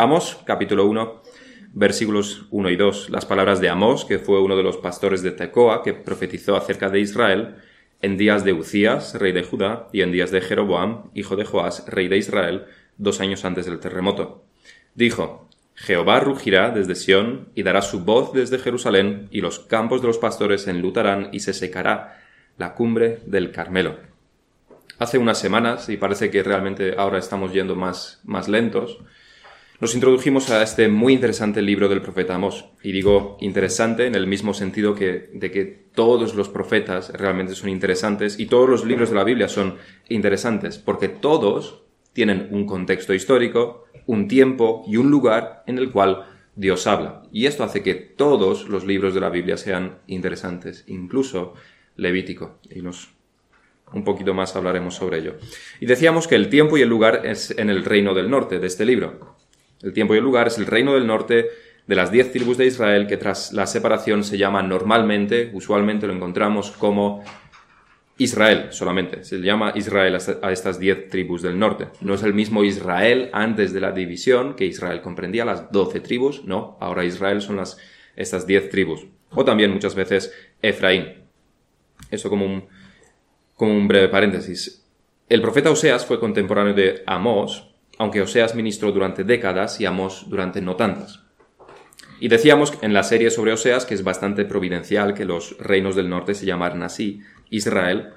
Amos, capítulo 1, versículos 1 y 2. Las palabras de Amos, que fue uno de los pastores de Tecoa, que profetizó acerca de Israel en días de Ucías, rey de Judá, y en días de Jeroboam, hijo de Joás, rey de Israel, dos años antes del terremoto. Dijo, Jehová rugirá desde Sión y dará su voz desde Jerusalén, y los campos de los pastores enlutarán y se secará la cumbre del Carmelo. Hace unas semanas, y parece que realmente ahora estamos yendo más, más lentos, nos introdujimos a este muy interesante libro del profeta Amós. Y digo interesante en el mismo sentido que, de que todos los profetas realmente son interesantes y todos los libros de la Biblia son interesantes, porque todos tienen un contexto histórico, un tiempo y un lugar en el cual Dios habla. Y esto hace que todos los libros de la Biblia sean interesantes, incluso Levítico. Y nos un poquito más hablaremos sobre ello. Y decíamos que el tiempo y el lugar es en el reino del norte de este libro. El tiempo y el lugar es el reino del norte de las diez tribus de Israel que tras la separación se llama normalmente, usualmente lo encontramos como Israel solamente. Se llama Israel a estas diez tribus del norte. No es el mismo Israel antes de la división, que Israel comprendía las doce tribus, no. Ahora Israel son las, estas diez tribus. O también muchas veces Efraín. Eso como un, como un breve paréntesis. El profeta Oseas fue contemporáneo de Amós, aunque Oseas ministró durante décadas y Amós durante no tantas. Y decíamos en la serie sobre Oseas que es bastante providencial que los reinos del norte se llamaran así, Israel,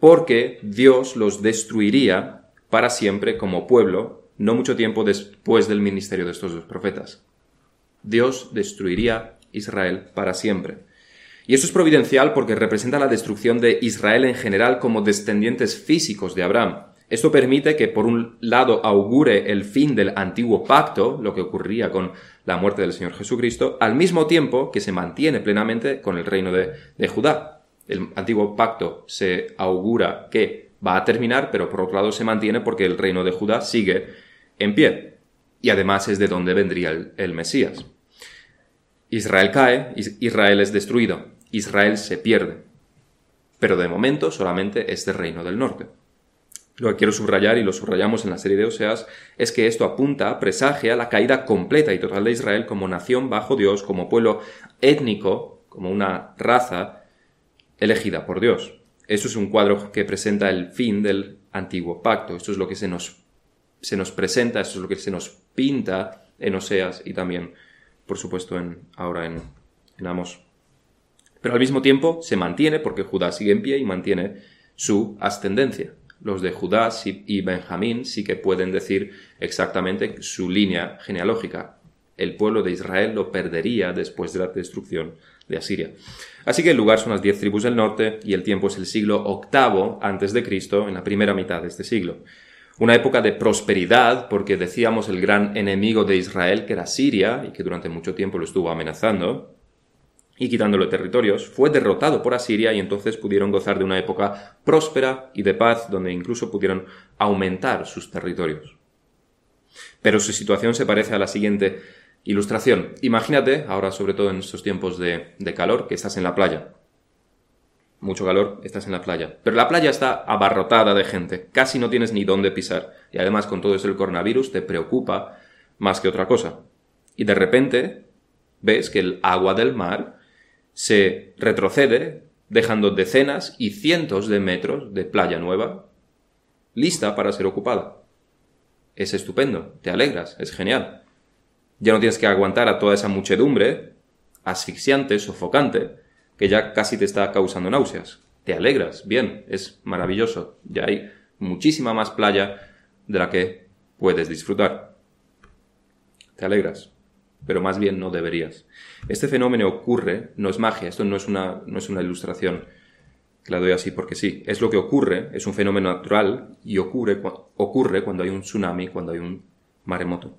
porque Dios los destruiría para siempre como pueblo, no mucho tiempo después del ministerio de estos dos profetas. Dios destruiría Israel para siempre. Y eso es providencial porque representa la destrucción de Israel en general como descendientes físicos de Abraham. Esto permite que, por un lado, augure el fin del antiguo pacto, lo que ocurría con la muerte del Señor Jesucristo, al mismo tiempo que se mantiene plenamente con el reino de, Judá el antiguo pacto se augura que va a terminar, pero por otro lado se mantiene porque el reino de Judá sigue en pie. Y además es de donde vendría el, Mesías. Israel cae, Israel es destruido, Israel se pierde. Pero de momento solamente es del reino del norte. Lo que quiero subrayar, y lo subrayamos en la serie de Oseas, es que esto apunta, presagia la caída completa y total de Israel como nación bajo Dios, como pueblo étnico, como una raza elegida por Dios. Eso es un cuadro que presenta el fin del antiguo pacto. Esto es lo que se nos, se nos presenta, esto es lo que se nos pinta en Oseas y también, por supuesto, en, ahora en, en Amos. Pero al mismo tiempo se mantiene, porque Judá sigue en pie y mantiene su ascendencia. Los de Judá y Benjamín sí que pueden decir exactamente su línea genealógica. El pueblo de Israel lo perdería después de la destrucción de Asiria. Así que el lugar son las diez tribus del norte y el tiempo es el siglo octavo antes de Cristo, en la primera mitad de este siglo. Una época de prosperidad, porque decíamos el gran enemigo de Israel, que era Siria, y que durante mucho tiempo lo estuvo amenazando, y quitándole territorios, fue derrotado por Asiria y entonces pudieron gozar de una época próspera y de paz, donde incluso pudieron aumentar sus territorios. Pero su situación se parece a la siguiente Ilustración. Imagínate, ahora sobre todo en estos tiempos de, calor, que estás en la playa. Mucho calor, estás en la playa. Pero la playa está abarrotada de gente, casi no tienes ni dónde pisar. Y además con todo eso el coronavirus te preocupa más que otra cosa. Y de repente ves que el agua del mar se retrocede, dejando decenas y cientos de metros de playa nueva lista para ser ocupada. Es estupendo, te alegras, es genial. Ya no tienes que aguantar a toda esa muchedumbre asfixiante, sofocante, que ya casi te está causando náuseas. Te alegras, bien, es maravilloso. Ya hay muchísima más playa de la que puedes disfrutar. Te alegras, pero más bien no deberías. Este fenómeno ocurre, no es magia, esto no es una, no es una ilustración que la doy así porque sí, es lo que ocurre, es un fenómeno natural y ocurre, ocurre cuando hay un tsunami, cuando hay un maremoto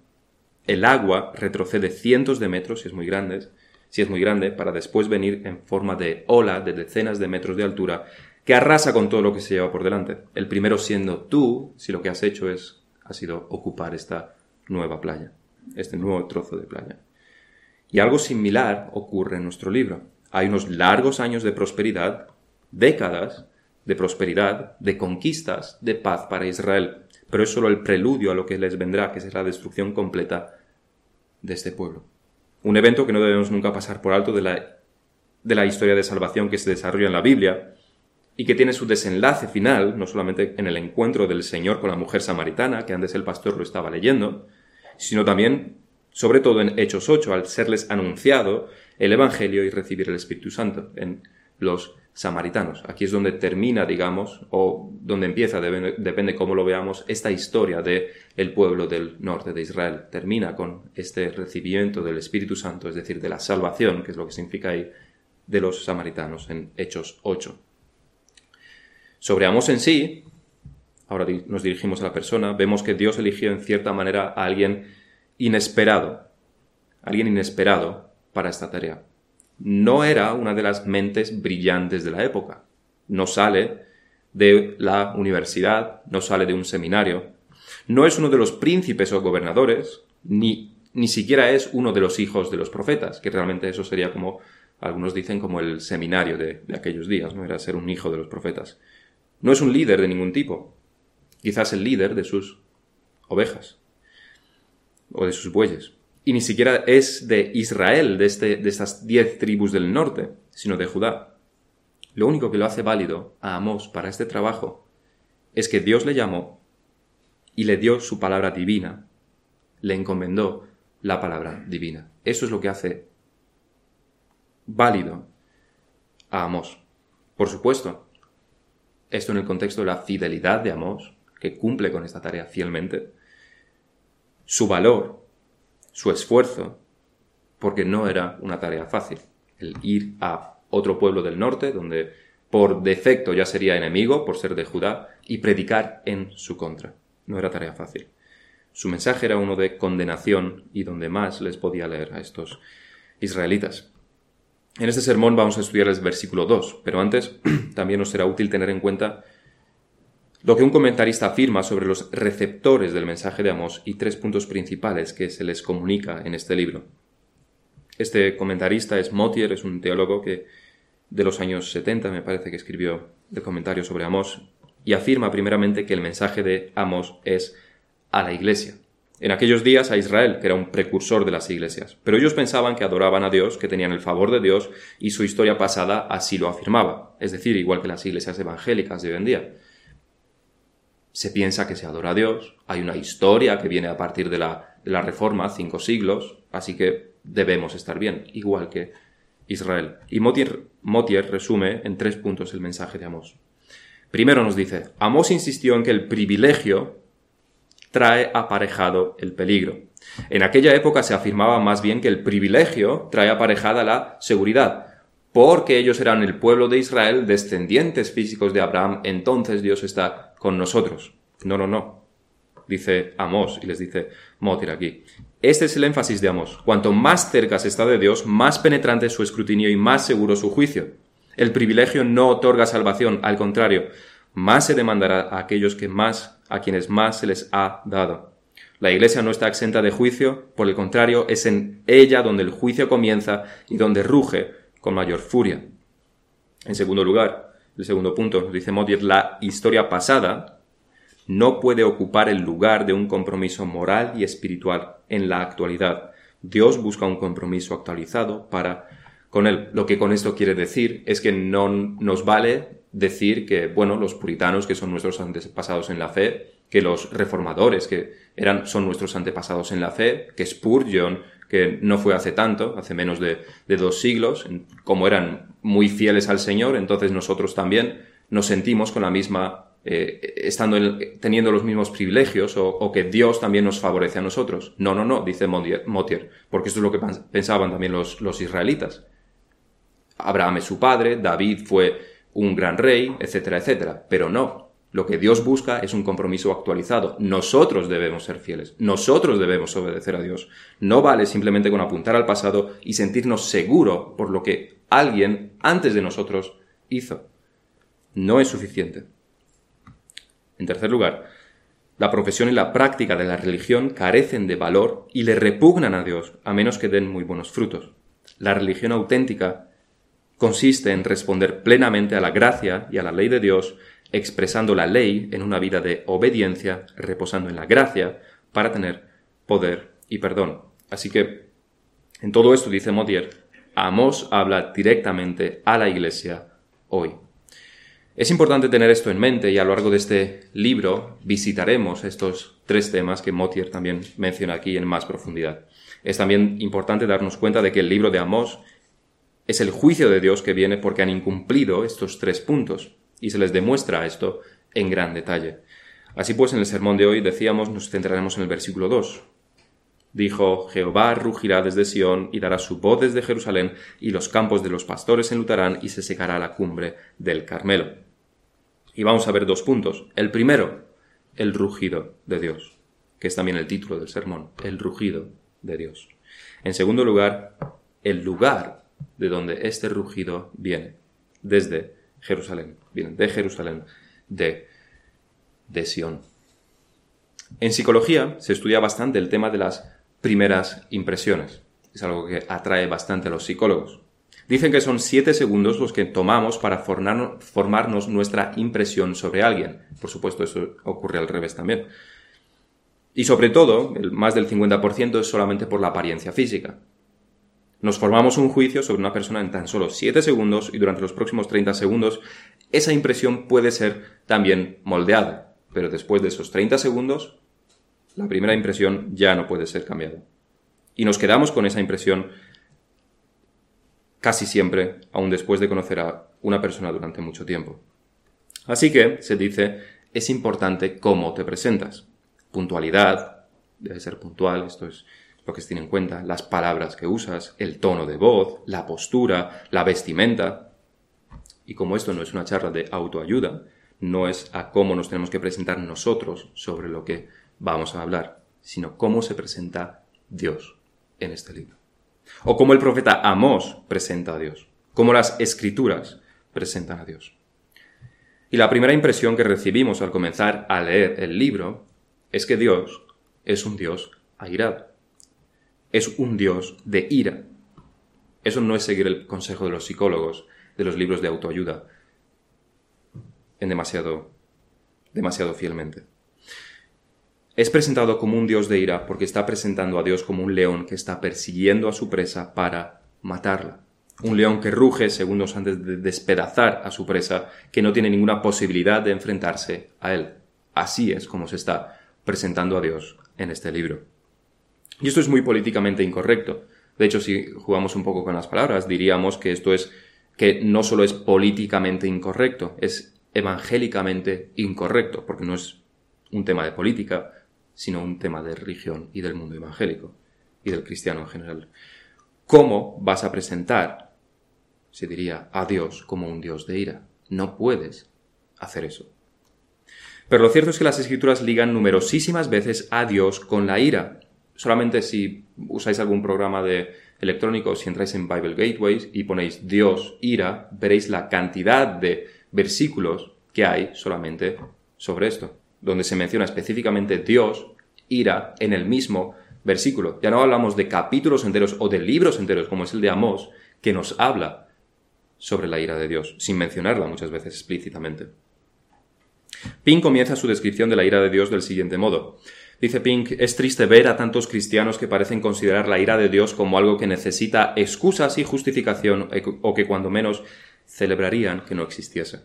el agua retrocede cientos de metros, si es muy grande, si es muy grande, para después venir en forma de ola de decenas de metros de altura que arrasa con todo lo que se lleva por delante. El primero siendo tú, si lo que has hecho es ha sido ocupar esta nueva playa, este nuevo trozo de playa. Y algo similar ocurre en nuestro libro. Hay unos largos años de prosperidad, décadas de prosperidad, de conquistas, de paz para Israel. pero es solo el preludio a lo que les vendrá, que es la destrucción completa de este pueblo. Un evento que no debemos nunca pasar por alto de la, de la historia de salvación que se desarrolla en la Biblia y que tiene su desenlace final, no solamente en el encuentro del Señor con la mujer samaritana, que antes el pastor lo estaba leyendo, sino también, sobre todo en Hechos 8, al serles anunciado el Evangelio y recibir el Espíritu Santo en los samaritanos. Aquí es donde termina, digamos, o donde empieza, depende, cómo lo veamos, esta historia de el pueblo del norte de Israel. Termina con este recibimiento del Espíritu Santo, es decir, de la salvación, que es lo que significa ahí, de los samaritanos en Hechos 8. Sobre Amos en sí, ahora nos dirigimos a la persona, vemos que Dios eligió en cierta manera a alguien inesperado, alguien inesperado para esta tarea no era una de las mentes brillantes de la época. No sale de la universidad, no sale de un seminario, no es uno de los príncipes o gobernadores, ni, ni siquiera es uno de los hijos de los profetas, que realmente eso sería como, algunos dicen, como el seminario de, de aquellos días, no era ser un hijo de los profetas. No es un líder de ningún tipo, quizás el líder de sus ovejas o de sus bueyes y ni siquiera es de Israel, de, este, de estas diez tribus del norte, sino de Judá. Lo único que lo hace válido a Amós para este trabajo es que Dios le llamó y le dio su palabra divina, le encomendó la palabra divina. Eso es lo que hace válido a Amós. Por supuesto, esto en el contexto de la fidelidad de Amós, que cumple con esta tarea fielmente, su valor su esfuerzo, porque no era una tarea fácil. El ir a otro pueblo del norte, donde por defecto ya sería enemigo por ser de Judá, y predicar en su contra. No era tarea fácil. Su mensaje era uno de condenación y donde más les podía leer a estos israelitas. En este sermón vamos a estudiar el versículo 2, pero antes también nos será útil tener en cuenta lo que un comentarista afirma sobre los receptores del mensaje de Amós y tres puntos principales que se les comunica en este libro. Este comentarista es Motier, es un teólogo que de los años 70 me parece que escribió el comentario sobre Amós y afirma primeramente que el mensaje de Amós es a la iglesia. En aquellos días a Israel, que era un precursor de las iglesias, pero ellos pensaban que adoraban a Dios, que tenían el favor de Dios y su historia pasada así lo afirmaba, es decir, igual que las iglesias evangélicas de hoy en día se piensa que se adora a Dios, hay una historia que viene a partir de la, Reforma, cinco siglos, así que debemos estar bien, igual que Israel. Y Motier, resume en tres puntos el mensaje de Amós. Primero nos dice, Amós insistió en que el privilegio trae aparejado el peligro. En aquella época se afirmaba más bien que el privilegio trae aparejada la seguridad, porque ellos eran el pueblo de Israel, descendientes físicos de Abraham, entonces Dios está con nosotros. No, no, no. Dice Amós y les dice Motir aquí. Este es el énfasis de Amós. Cuanto más cerca se está de Dios, más penetrante es su escrutinio y más seguro su juicio. El privilegio no otorga salvación, al contrario, más se demandará a aquellos que más, a quienes más se les ha dado. La Iglesia no está exenta de juicio, por el contrario, es en ella donde el juicio comienza y donde ruge con mayor furia. En segundo lugar, el segundo punto, dice Modier, la historia pasada no puede ocupar el lugar de un compromiso moral y espiritual en la actualidad. Dios busca un compromiso actualizado para con él. Lo que con esto quiere decir es que no nos vale decir que, bueno, los puritanos, que son nuestros antepasados en la fe, que los reformadores, que eran, son nuestros antepasados en la fe, que Spurgeon, que no fue hace tanto, hace menos de, dos siglos, como eran muy fieles al Señor, entonces nosotros también nos sentimos con la misma, eh, estando teniendo los mismos privilegios o, que Dios también nos favorece a nosotros. No, no, no, dice Motier, porque esto es lo que pensaban también los, los israelitas. Abraham es su padre, David fue un gran rey, etcétera, etcétera. Pero no, lo que Dios busca es un compromiso actualizado. Nosotros debemos ser fieles. Nosotros debemos obedecer a Dios. No vale simplemente con apuntar al pasado y sentirnos seguro por lo que alguien antes de nosotros hizo. No es suficiente. En tercer lugar, la profesión y la práctica de la religión carecen de valor y le repugnan a Dios, a menos que den muy buenos frutos. La religión auténtica consiste en responder plenamente a la gracia y a la ley de Dios expresando la ley en una vida de obediencia, reposando en la gracia, para tener poder y perdón. Así que, en todo esto, dice Modier, Amos habla directamente a la Iglesia hoy. Es importante tener esto en mente y a lo largo de este libro visitaremos estos tres temas que Motier también menciona aquí en más profundidad. Es también importante darnos cuenta de que el libro de Amos es el juicio de Dios que viene porque han incumplido estos tres puntos y se les demuestra esto en gran detalle. Así pues, en el sermón de hoy decíamos, nos centraremos en el versículo 2. Dijo, Jehová rugirá desde Sión y dará su voz desde Jerusalén, y los campos de los pastores enlutarán y se secará la cumbre del Carmelo. Y vamos a ver dos puntos. El primero, el rugido de Dios, que es también el título del sermón, el rugido de Dios. En segundo lugar, el lugar de donde este rugido viene, desde Jerusalén, viene de Jerusalén, de, de Sión. En psicología se estudia bastante el tema de las primeras impresiones. Es algo que atrae bastante a los psicólogos. Dicen que son siete segundos los que tomamos para formarnos nuestra impresión sobre alguien. Por supuesto, eso ocurre al revés también. Y sobre todo, el más del 50% es solamente por la apariencia física. Nos formamos un juicio sobre una persona en tan solo 7 segundos y durante los próximos 30 segundos esa impresión puede ser también moldeada. Pero después de esos 30 segundos, la primera impresión ya no puede ser cambiada. Y nos quedamos con esa impresión casi siempre, aun después de conocer a una persona durante mucho tiempo. Así que, se dice, es importante cómo te presentas. Puntualidad, debe ser puntual, esto es lo que se tiene en cuenta, las palabras que usas, el tono de voz, la postura, la vestimenta. Y como esto no es una charla de autoayuda, no es a cómo nos tenemos que presentar nosotros sobre lo que vamos a hablar, sino cómo se presenta Dios en este libro. O cómo el profeta Amós presenta a Dios, cómo las escrituras presentan a Dios. Y la primera impresión que recibimos al comenzar a leer el libro es que Dios es un Dios airado. Es un Dios de ira. Eso no es seguir el consejo de los psicólogos, de los libros de autoayuda, en demasiado, demasiado fielmente. Es presentado como un dios de ira porque está presentando a Dios como un león que está persiguiendo a su presa para matarla. Un león que ruge segundos antes de despedazar a su presa, que no tiene ninguna posibilidad de enfrentarse a él. Así es como se está presentando a Dios en este libro. Y esto es muy políticamente incorrecto. De hecho, si jugamos un poco con las palabras, diríamos que esto es que no solo es políticamente incorrecto, es evangélicamente incorrecto, porque no es un tema de política, sino un tema de religión y del mundo evangélico y del cristiano en general. ¿Cómo vas a presentar, se diría, a Dios como un Dios de ira? No puedes hacer eso. Pero lo cierto es que las escrituras ligan numerosísimas veces a Dios con la ira. Solamente si usáis algún programa de electrónico, si entráis en Bible Gateways y ponéis Dios, ira, veréis la cantidad de versículos que hay solamente sobre esto donde se menciona específicamente Dios, ira, en el mismo versículo. Ya no hablamos de capítulos enteros o de libros enteros, como es el de Amós, que nos habla sobre la ira de Dios, sin mencionarla muchas veces explícitamente. Pink comienza su descripción de la ira de Dios del siguiente modo. Dice Pink, es triste ver a tantos cristianos que parecen considerar la ira de Dios como algo que necesita excusas y justificación o que cuando menos celebrarían que no existiese.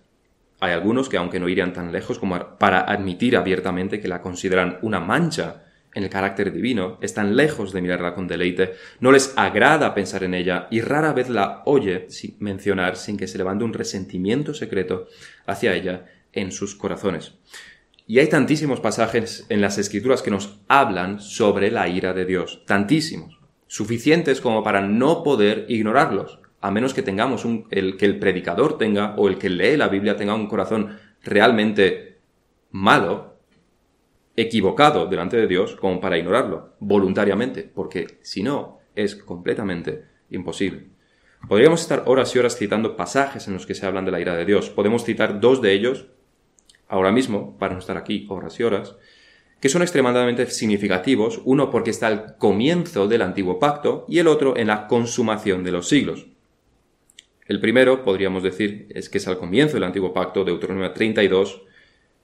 Hay algunos que, aunque no irían tan lejos como para admitir abiertamente que la consideran una mancha en el carácter divino, están lejos de mirarla con deleite, no les agrada pensar en ella y rara vez la oye mencionar sin que se levante un resentimiento secreto hacia ella en sus corazones. Y hay tantísimos pasajes en las escrituras que nos hablan sobre la ira de Dios, tantísimos, suficientes como para no poder ignorarlos a menos que tengamos un, el que el predicador tenga o el que lee la Biblia tenga un corazón realmente malo, equivocado delante de Dios, como para ignorarlo voluntariamente, porque si no, es completamente imposible. Podríamos estar horas y horas citando pasajes en los que se hablan de la ira de Dios. Podemos citar dos de ellos ahora mismo, para no estar aquí horas y horas, que son extremadamente significativos, uno porque está al comienzo del antiguo pacto y el otro en la consumación de los siglos. El primero, podríamos decir, es que es al comienzo del antiguo pacto, Deuteronomio 32,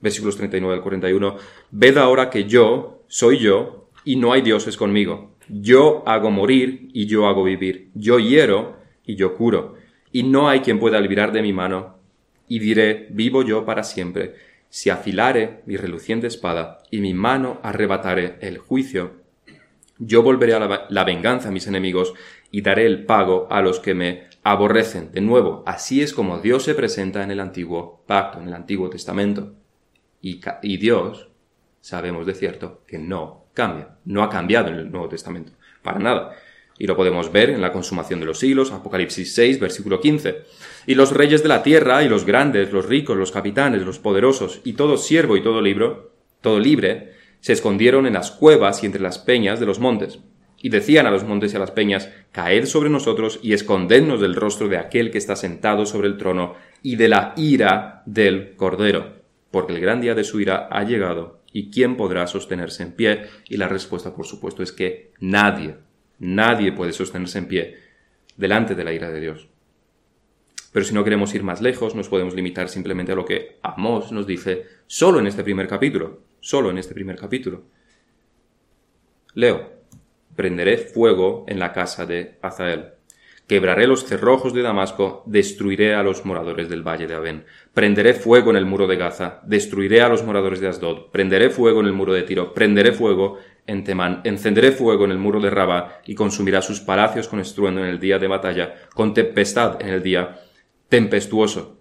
versículos 39 al 41. Ved ahora que yo soy yo y no hay dioses conmigo. Yo hago morir y yo hago vivir. Yo hiero y yo curo. Y no hay quien pueda librar de mi mano. Y diré, vivo yo para siempre. Si afilare mi reluciente espada y mi mano arrebatare el juicio, yo volveré a la venganza a mis enemigos y daré el pago a los que me aborrecen. De nuevo, así es como Dios se presenta en el antiguo pacto, en el antiguo testamento. Y, Dios, sabemos de cierto, que no cambia. No ha cambiado en el Nuevo Testamento. Para nada. Y lo podemos ver en la consumación de los siglos, Apocalipsis 6, versículo 15. Y los reyes de la tierra, y los grandes, los ricos, los capitanes, los poderosos, y todo siervo y todo libro, todo libre, se escondieron en las cuevas y entre las peñas de los montes. Y decían a los montes y a las peñas, Caed sobre nosotros y escondednos del rostro de aquel que está sentado sobre el trono y de la ira del Cordero, porque el gran día de su ira ha llegado, y quién podrá sostenerse en pie. Y la respuesta, por supuesto, es que nadie, nadie puede sostenerse en pie delante de la ira de Dios. Pero si no queremos ir más lejos, nos podemos limitar simplemente a lo que Amós nos dice solo en este primer capítulo, solo en este primer capítulo. Leo, prenderé fuego en la casa de Azael. Quebraré los cerrojos de Damasco, destruiré a los moradores del valle de Abén. Prenderé fuego en el muro de Gaza, destruiré a los moradores de Asdod. Prenderé fuego en el muro de Tiro, prenderé fuego en Temán, encenderé fuego en el muro de Rabá y consumirá sus palacios con estruendo en el día de batalla, con tempestad en el día tempestuoso.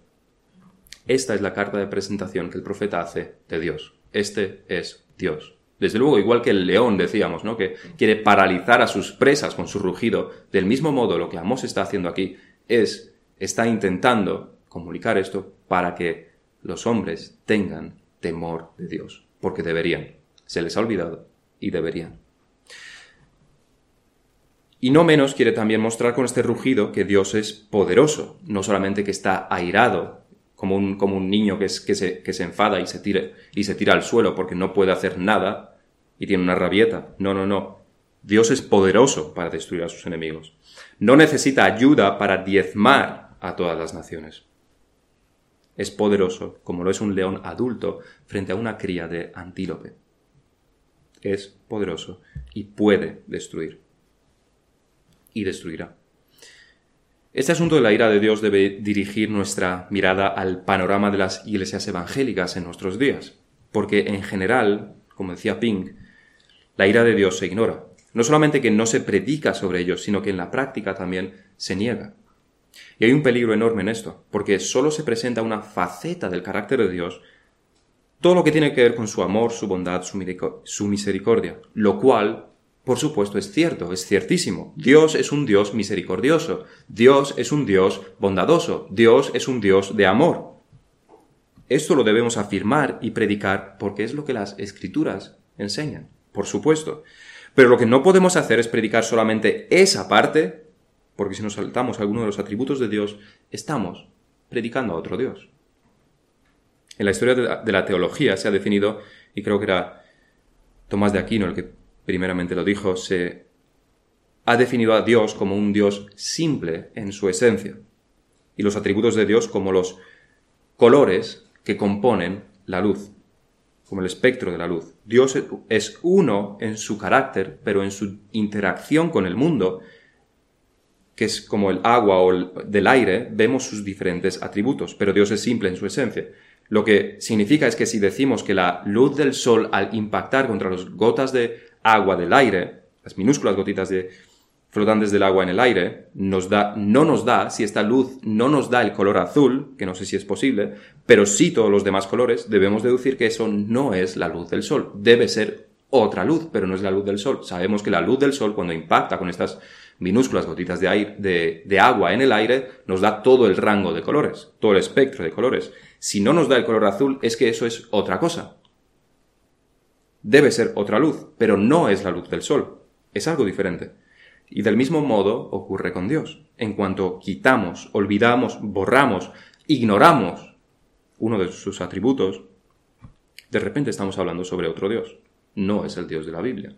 Esta es la carta de presentación que el profeta hace de Dios. Este es Dios. Desde luego, igual que el león, decíamos, ¿no? Que quiere paralizar a sus presas con su rugido. Del mismo modo, lo que Amos está haciendo aquí es, está intentando comunicar esto para que los hombres tengan temor de Dios. Porque deberían. Se les ha olvidado y deberían. Y no menos quiere también mostrar con este rugido que Dios es poderoso, no solamente que está airado como un, como un niño que, es, que, se, que se enfada y se, tira, y se tira al suelo porque no puede hacer nada y tiene una rabieta. No, no, no. Dios es poderoso para destruir a sus enemigos. No necesita ayuda para diezmar a todas las naciones. Es poderoso, como lo es un león adulto frente a una cría de antílope. Es poderoso y puede destruir. Y destruirá. Este asunto de la ira de Dios debe dirigir nuestra mirada al panorama de las iglesias evangélicas en nuestros días, porque en general, como decía Pink, la ira de Dios se ignora. No solamente que no se predica sobre ellos, sino que en la práctica también se niega. Y hay un peligro enorme en esto, porque solo se presenta una faceta del carácter de Dios, todo lo que tiene que ver con su amor, su bondad, su misericordia, lo cual por supuesto es cierto, es ciertísimo. Dios es un Dios misericordioso, Dios es un Dios bondadoso, Dios es un Dios de amor. Esto lo debemos afirmar y predicar porque es lo que las escrituras enseñan, por supuesto. Pero lo que no podemos hacer es predicar solamente esa parte, porque si nos saltamos alguno de los atributos de Dios, estamos predicando a otro Dios. En la historia de la teología se ha definido, y creo que era Tomás de Aquino el que primeramente lo dijo, se ha definido a Dios como un Dios simple en su esencia y los atributos de Dios como los colores que componen la luz, como el espectro de la luz. Dios es uno en su carácter, pero en su interacción con el mundo, que es como el agua o el, del aire, vemos sus diferentes atributos, pero Dios es simple en su esencia. Lo que significa es que si decimos que la luz del sol al impactar contra las gotas de agua del aire, las minúsculas gotitas de flotantes del agua en el aire, nos da, no nos da, si esta luz no nos da el color azul, que no sé si es posible, pero sí todos los demás colores, debemos deducir que eso no es la luz del sol. Debe ser otra luz, pero no es la luz del sol. Sabemos que la luz del sol, cuando impacta con estas minúsculas gotitas de, aire, de, de agua en el aire, nos da todo el rango de colores, todo el espectro de colores. Si no nos da el color azul, es que eso es otra cosa debe ser otra luz, pero no es la luz del sol, es algo diferente. Y del mismo modo ocurre con Dios. En cuanto quitamos, olvidamos, borramos, ignoramos uno de sus atributos, de repente estamos hablando sobre otro Dios. No es el Dios de la Biblia.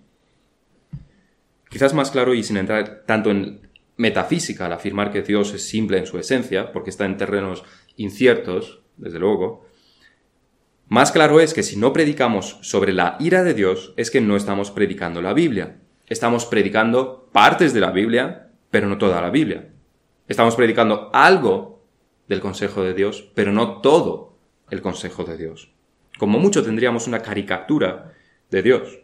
Quizás más claro y sin entrar tanto en metafísica al afirmar que Dios es simple en su esencia, porque está en terrenos inciertos, desde luego, más claro es que si no predicamos sobre la ira de Dios, es que no estamos predicando la Biblia. Estamos predicando partes de la Biblia, pero no toda la Biblia. Estamos predicando algo del consejo de Dios, pero no todo el consejo de Dios. Como mucho tendríamos una caricatura de Dios.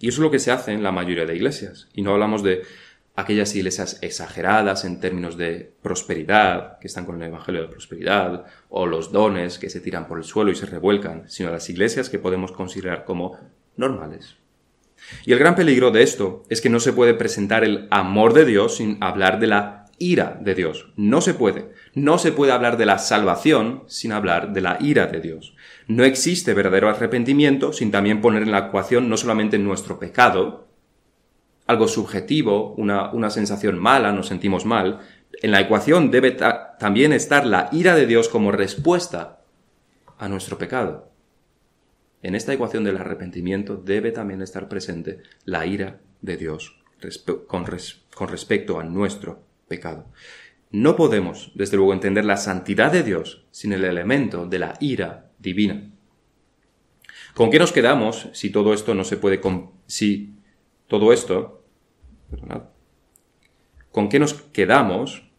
Y eso es lo que se hace en la mayoría de iglesias. Y no hablamos de aquellas iglesias exageradas en términos de prosperidad, que están con el Evangelio de prosperidad, o los dones que se tiran por el suelo y se revuelcan, sino las iglesias que podemos considerar como normales. Y el gran peligro de esto es que no se puede presentar el amor de Dios sin hablar de la ira de Dios. No se puede. No se puede hablar de la salvación sin hablar de la ira de Dios. No existe verdadero arrepentimiento sin también poner en la ecuación no solamente nuestro pecado, algo subjetivo, una, una sensación mala, nos sentimos mal, en la ecuación debe también estar la ira de Dios como respuesta a nuestro pecado. En esta ecuación del arrepentimiento debe también estar presente la ira de Dios con, respecto a nuestro pecado. No podemos, desde luego, entender la santidad de Dios sin el elemento de la ira divina. ¿Con qué nos quedamos si todo esto no se puede, si todo esto, ¿con qué nos quedamos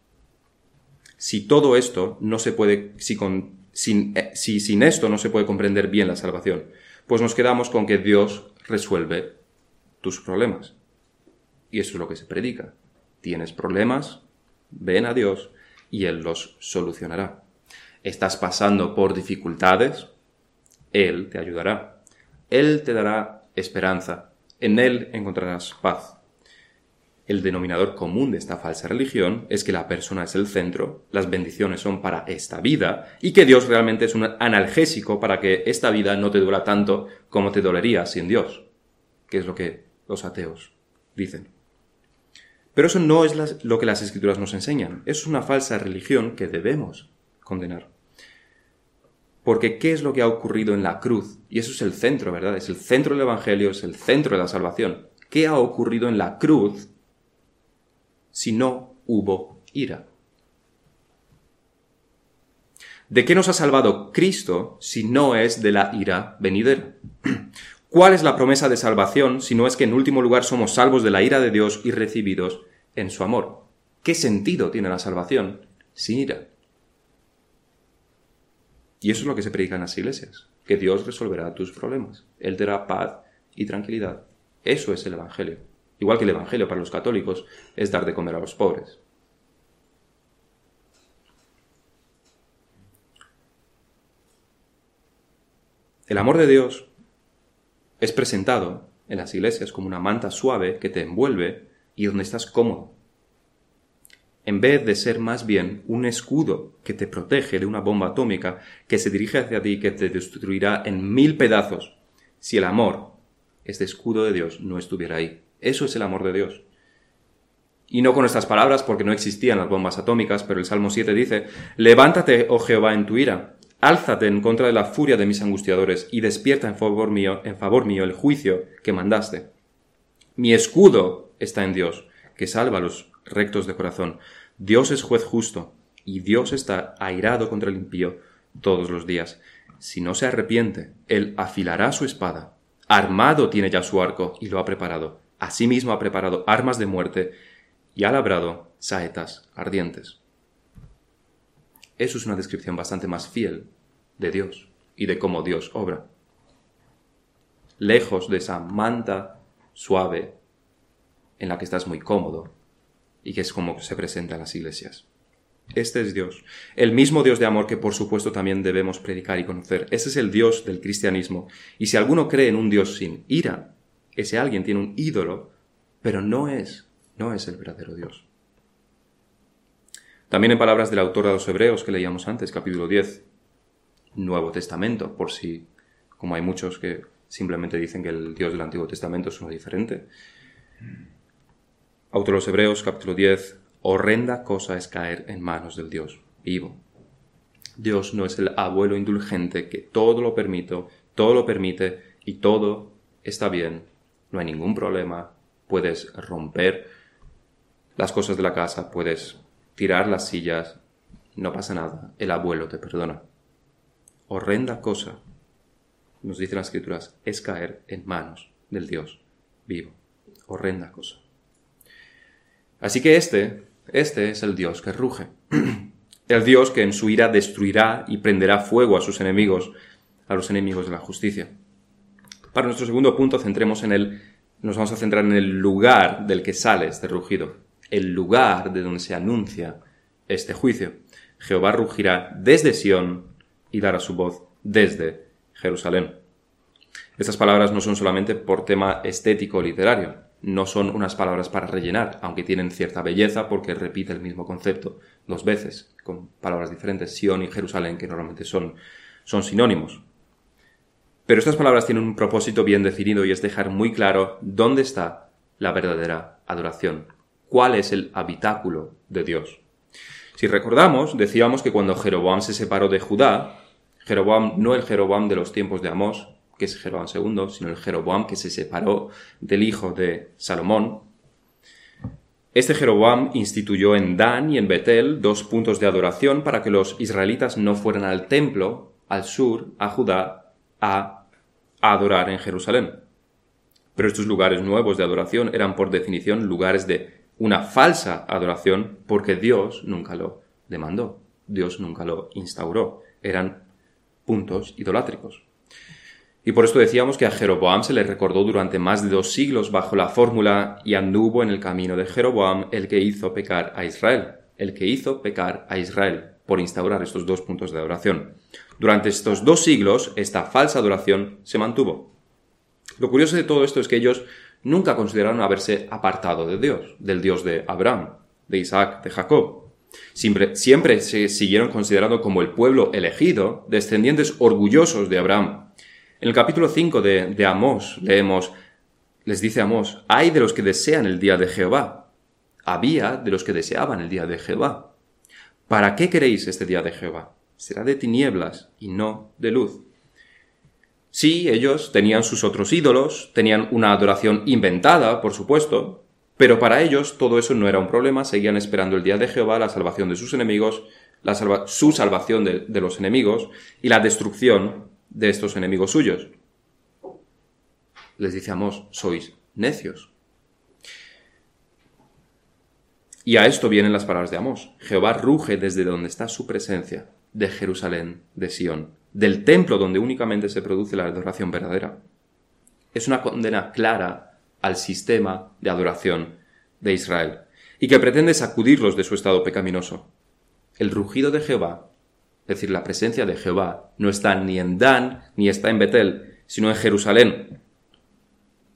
si todo esto no se puede, si, con, sin, eh, si sin esto no se puede comprender bien la salvación? Pues nos quedamos con que Dios resuelve tus problemas. Y eso es lo que se predica. Tienes problemas, ven a Dios y Él los solucionará. Estás pasando por dificultades, Él te ayudará. Él te dará esperanza en Él encontrarás paz. El denominador común de esta falsa religión es que la persona es el centro, las bendiciones son para esta vida y que Dios realmente es un analgésico para que esta vida no te dura tanto como te dolería sin Dios, que es lo que los ateos dicen. Pero eso no es lo que las escrituras nos enseñan, es una falsa religión que debemos condenar. Porque ¿qué es lo que ha ocurrido en la cruz? Y eso es el centro, ¿verdad? Es el centro del Evangelio, es el centro de la salvación. ¿Qué ha ocurrido en la cruz si no hubo ira? ¿De qué nos ha salvado Cristo si no es de la ira venidera? ¿Cuál es la promesa de salvación si no es que en último lugar somos salvos de la ira de Dios y recibidos en su amor? ¿Qué sentido tiene la salvación sin ira? Y eso es lo que se predica en las iglesias, que Dios resolverá tus problemas. Él dará paz y tranquilidad. Eso es el Evangelio. Igual que el Evangelio para los católicos es dar de comer a los pobres. El amor de Dios es presentado en las iglesias como una manta suave que te envuelve y donde estás cómodo en vez de ser más bien un escudo que te protege de una bomba atómica que se dirige hacia ti y que te destruirá en mil pedazos, si el amor, este escudo de Dios, no estuviera ahí. Eso es el amor de Dios. Y no con estas palabras porque no existían las bombas atómicas, pero el Salmo 7 dice, Levántate, oh Jehová, en tu ira, álzate en contra de la furia de mis angustiadores y despierta en favor mío, en favor mío el juicio que mandaste. Mi escudo está en Dios, que salva a los rectos de corazón. Dios es juez justo, y Dios está airado contra el impío todos los días. Si no se arrepiente, él afilará su espada. Armado tiene ya su arco y lo ha preparado. Asimismo ha preparado armas de muerte y ha labrado saetas ardientes. Eso es una descripción bastante más fiel de Dios y de cómo Dios obra. Lejos de esa manta suave en la que estás muy cómodo, y que es como se presenta en las iglesias. Este es Dios, el mismo Dios de amor que por supuesto también debemos predicar y conocer. Ese es el Dios del cristianismo. Y si alguno cree en un Dios sin ira, ese alguien tiene un ídolo, pero no es, no es el verdadero Dios. También en palabras del autor de los Hebreos que leíamos antes, capítulo 10, Nuevo Testamento, por si, como hay muchos que simplemente dicen que el Dios del Antiguo Testamento es uno diferente. Autor de los Hebreos, capítulo 10, horrenda cosa es caer en manos del Dios vivo. Dios no es el abuelo indulgente que todo lo permite, todo lo permite y todo está bien, no hay ningún problema, puedes romper las cosas de la casa, puedes tirar las sillas, no pasa nada, el abuelo te perdona. Horrenda cosa, nos dicen las escrituras, es caer en manos del Dios vivo. Horrenda cosa. Así que este, este es el Dios que ruge. El Dios que en su ira destruirá y prenderá fuego a sus enemigos, a los enemigos de la justicia. Para nuestro segundo punto, centremos en el, nos vamos a centrar en el lugar del que sale este rugido, el lugar de donde se anuncia este juicio. Jehová rugirá desde Sión y dará su voz desde Jerusalén. Estas palabras no son solamente por tema estético literario, no son unas palabras para rellenar, aunque tienen cierta belleza porque repite el mismo concepto dos veces, con palabras diferentes, Sion y Jerusalén, que normalmente son, son sinónimos. Pero estas palabras tienen un propósito bien definido y es dejar muy claro dónde está la verdadera adoración, cuál es el habitáculo de Dios. Si recordamos, decíamos que cuando Jeroboam se separó de Judá, Jeroboam no el Jeroboam de los tiempos de Amós, que es Jeroboam II, sino el Jeroboam que se separó del hijo de Salomón. Este Jeroboam instituyó en Dan y en Betel dos puntos de adoración para que los israelitas no fueran al templo, al sur, a Judá, a, adorar en Jerusalén. Pero estos lugares nuevos de adoración eran por definición lugares de una falsa adoración porque Dios nunca lo demandó, Dios nunca lo instauró. Eran puntos idolátricos. Y por esto decíamos que a Jeroboam se le recordó durante más de dos siglos bajo la fórmula y anduvo en el camino de Jeroboam el que hizo pecar a Israel, el que hizo pecar a Israel, por instaurar estos dos puntos de adoración. Durante estos dos siglos, esta falsa adoración se mantuvo. Lo curioso de todo esto es que ellos nunca consideraron haberse apartado de Dios, del Dios de Abraham, de Isaac, de Jacob. Siempre, siempre se siguieron considerando como el pueblo elegido, descendientes orgullosos de Abraham, en el capítulo 5 de, de Amós leemos, les dice Amós, hay de los que desean el día de Jehová. Había de los que deseaban el día de Jehová. ¿Para qué queréis este día de Jehová? Será de tinieblas y no de luz. Sí, ellos tenían sus otros ídolos, tenían una adoración inventada, por supuesto, pero para ellos todo eso no era un problema, seguían esperando el día de Jehová, la salvación de sus enemigos, su salvación de, de los enemigos y la destrucción de estos enemigos suyos. Les dice sois necios. Y a esto vienen las palabras de Amós. Jehová ruge desde donde está su presencia, de Jerusalén, de Sión, del templo donde únicamente se produce la adoración verdadera. Es una condena clara al sistema de adoración de Israel y que pretende sacudirlos de su estado pecaminoso. El rugido de Jehová es decir, la presencia de Jehová no está ni en Dan ni está en Betel, sino en Jerusalén,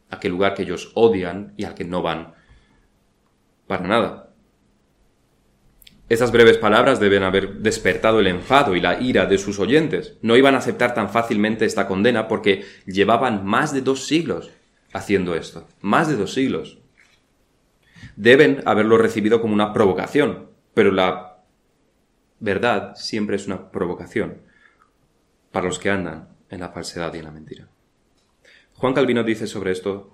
aquel lugar que ellos odian y al que no van para nada. Estas breves palabras deben haber despertado el enfado y la ira de sus oyentes. No iban a aceptar tan fácilmente esta condena porque llevaban más de dos siglos haciendo esto. Más de dos siglos. Deben haberlo recibido como una provocación, pero la verdad siempre es una provocación para los que andan en la falsedad y en la mentira. Juan Calvino dice sobre esto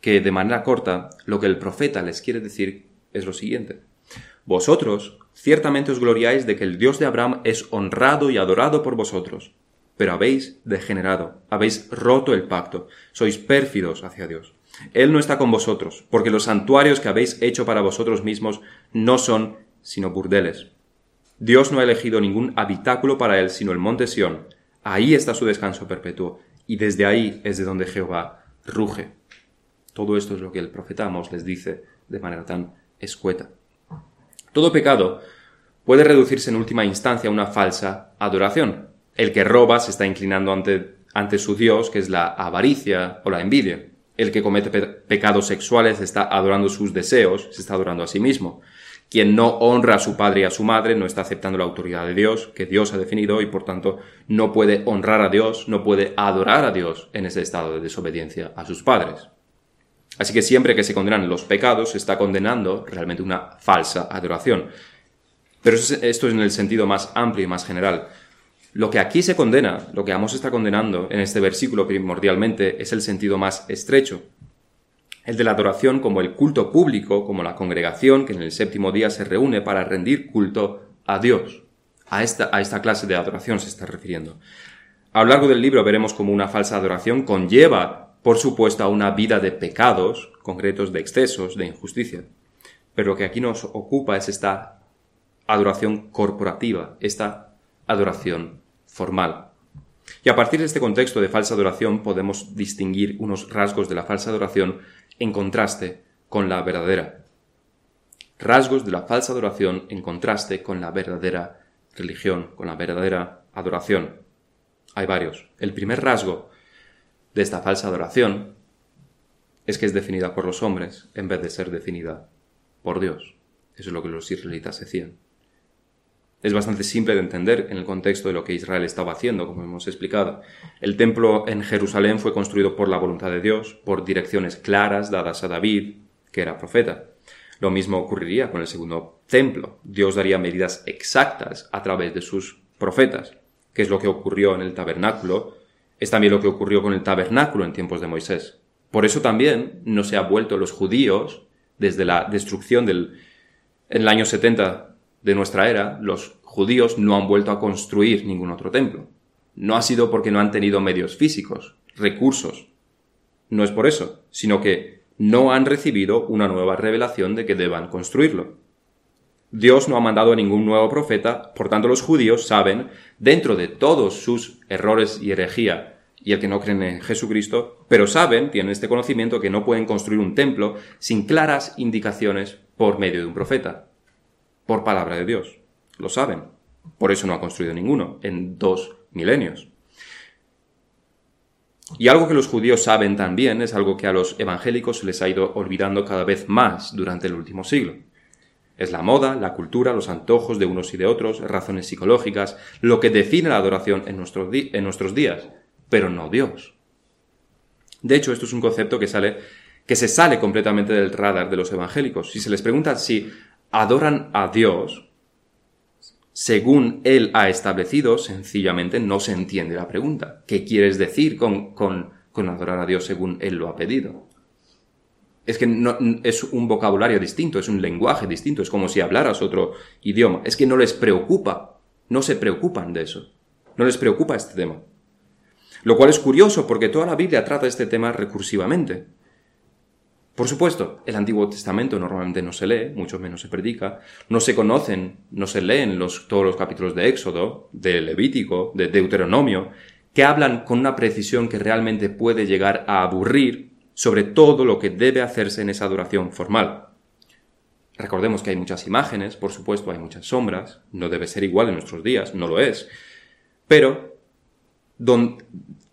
que de manera corta lo que el profeta les quiere decir es lo siguiente. Vosotros ciertamente os gloriáis de que el Dios de Abraham es honrado y adorado por vosotros, pero habéis degenerado, habéis roto el pacto, sois pérfidos hacia Dios. Él no está con vosotros, porque los santuarios que habéis hecho para vosotros mismos no son sino burdeles. Dios no ha elegido ningún habitáculo para él sino el monte Sión. Ahí está su descanso perpetuo, y desde ahí es de donde Jehová ruge. Todo esto es lo que el profeta Amos les dice de manera tan escueta. Todo pecado puede reducirse en última instancia a una falsa adoración. El que roba se está inclinando ante, ante su Dios, que es la avaricia o la envidia. El que comete pecados sexuales está adorando sus deseos, se está adorando a sí mismo. Quien no honra a su padre y a su madre no está aceptando la autoridad de Dios, que Dios ha definido, y por tanto no puede honrar a Dios, no puede adorar a Dios en ese estado de desobediencia a sus padres. Así que siempre que se condenan los pecados, se está condenando realmente una falsa adoración. Pero esto es en el sentido más amplio y más general. Lo que aquí se condena, lo que Amos está condenando en este versículo primordialmente, es el sentido más estrecho. El de la adoración como el culto público, como la congregación que en el séptimo día se reúne para rendir culto a Dios. A esta, a esta clase de adoración se está refiriendo. A lo largo del libro veremos cómo una falsa adoración conlleva, por supuesto, a una vida de pecados, concretos de excesos, de injusticia. Pero lo que aquí nos ocupa es esta adoración corporativa, esta adoración formal. Y a partir de este contexto de falsa adoración podemos distinguir unos rasgos de la falsa adoración en contraste con la verdadera. Rasgos de la falsa adoración en contraste con la verdadera religión, con la verdadera adoración. Hay varios. El primer rasgo de esta falsa adoración es que es definida por los hombres en vez de ser definida por Dios. Eso es lo que los israelitas decían. Es bastante simple de entender en el contexto de lo que Israel estaba haciendo, como hemos explicado. El templo en Jerusalén fue construido por la voluntad de Dios, por direcciones claras dadas a David, que era profeta. Lo mismo ocurriría con el segundo templo. Dios daría medidas exactas a través de sus profetas que es lo que ocurrió en el tabernáculo, es también lo que ocurrió con el tabernáculo en tiempos de Moisés. Por eso también no se ha vuelto los judíos, desde la destrucción del en el año 70 de nuestra era, los judíos no han vuelto a construir ningún otro templo. No ha sido porque no han tenido medios físicos, recursos. No es por eso, sino que no han recibido una nueva revelación de que deban construirlo. Dios no ha mandado a ningún nuevo profeta, por tanto los judíos saben, dentro de todos sus errores y herejía, y el que no creen en Jesucristo, pero saben, tienen este conocimiento, que no pueden construir un templo sin claras indicaciones por medio de un profeta, por palabra de Dios. Lo saben. Por eso no ha construido ninguno en dos milenios. Y algo que los judíos saben también es algo que a los evangélicos se les ha ido olvidando cada vez más durante el último siglo. Es la moda, la cultura, los antojos de unos y de otros, razones psicológicas, lo que define la adoración en nuestros, días, pero no Dios. De hecho, esto es un concepto que sale, que se sale completamente del radar de los evangélicos. Si se les pregunta si adoran a Dios, según Él ha establecido, sencillamente no se entiende la pregunta. ¿Qué quieres decir con, con, con adorar a Dios según Él lo ha pedido? Es que no, es un vocabulario distinto, es un lenguaje distinto, es como si hablaras otro idioma. Es que no les preocupa, no se preocupan de eso, no les preocupa este tema. Lo cual es curioso porque toda la Biblia trata este tema recursivamente. Por supuesto, el Antiguo Testamento normalmente no se lee, mucho menos se predica, no se conocen, no se leen los, todos los capítulos de Éxodo, de Levítico, de Deuteronomio, que hablan con una precisión que realmente puede llegar a aburrir sobre todo lo que debe hacerse en esa adoración formal. Recordemos que hay muchas imágenes, por supuesto hay muchas sombras, no debe ser igual en nuestros días, no lo es, pero en,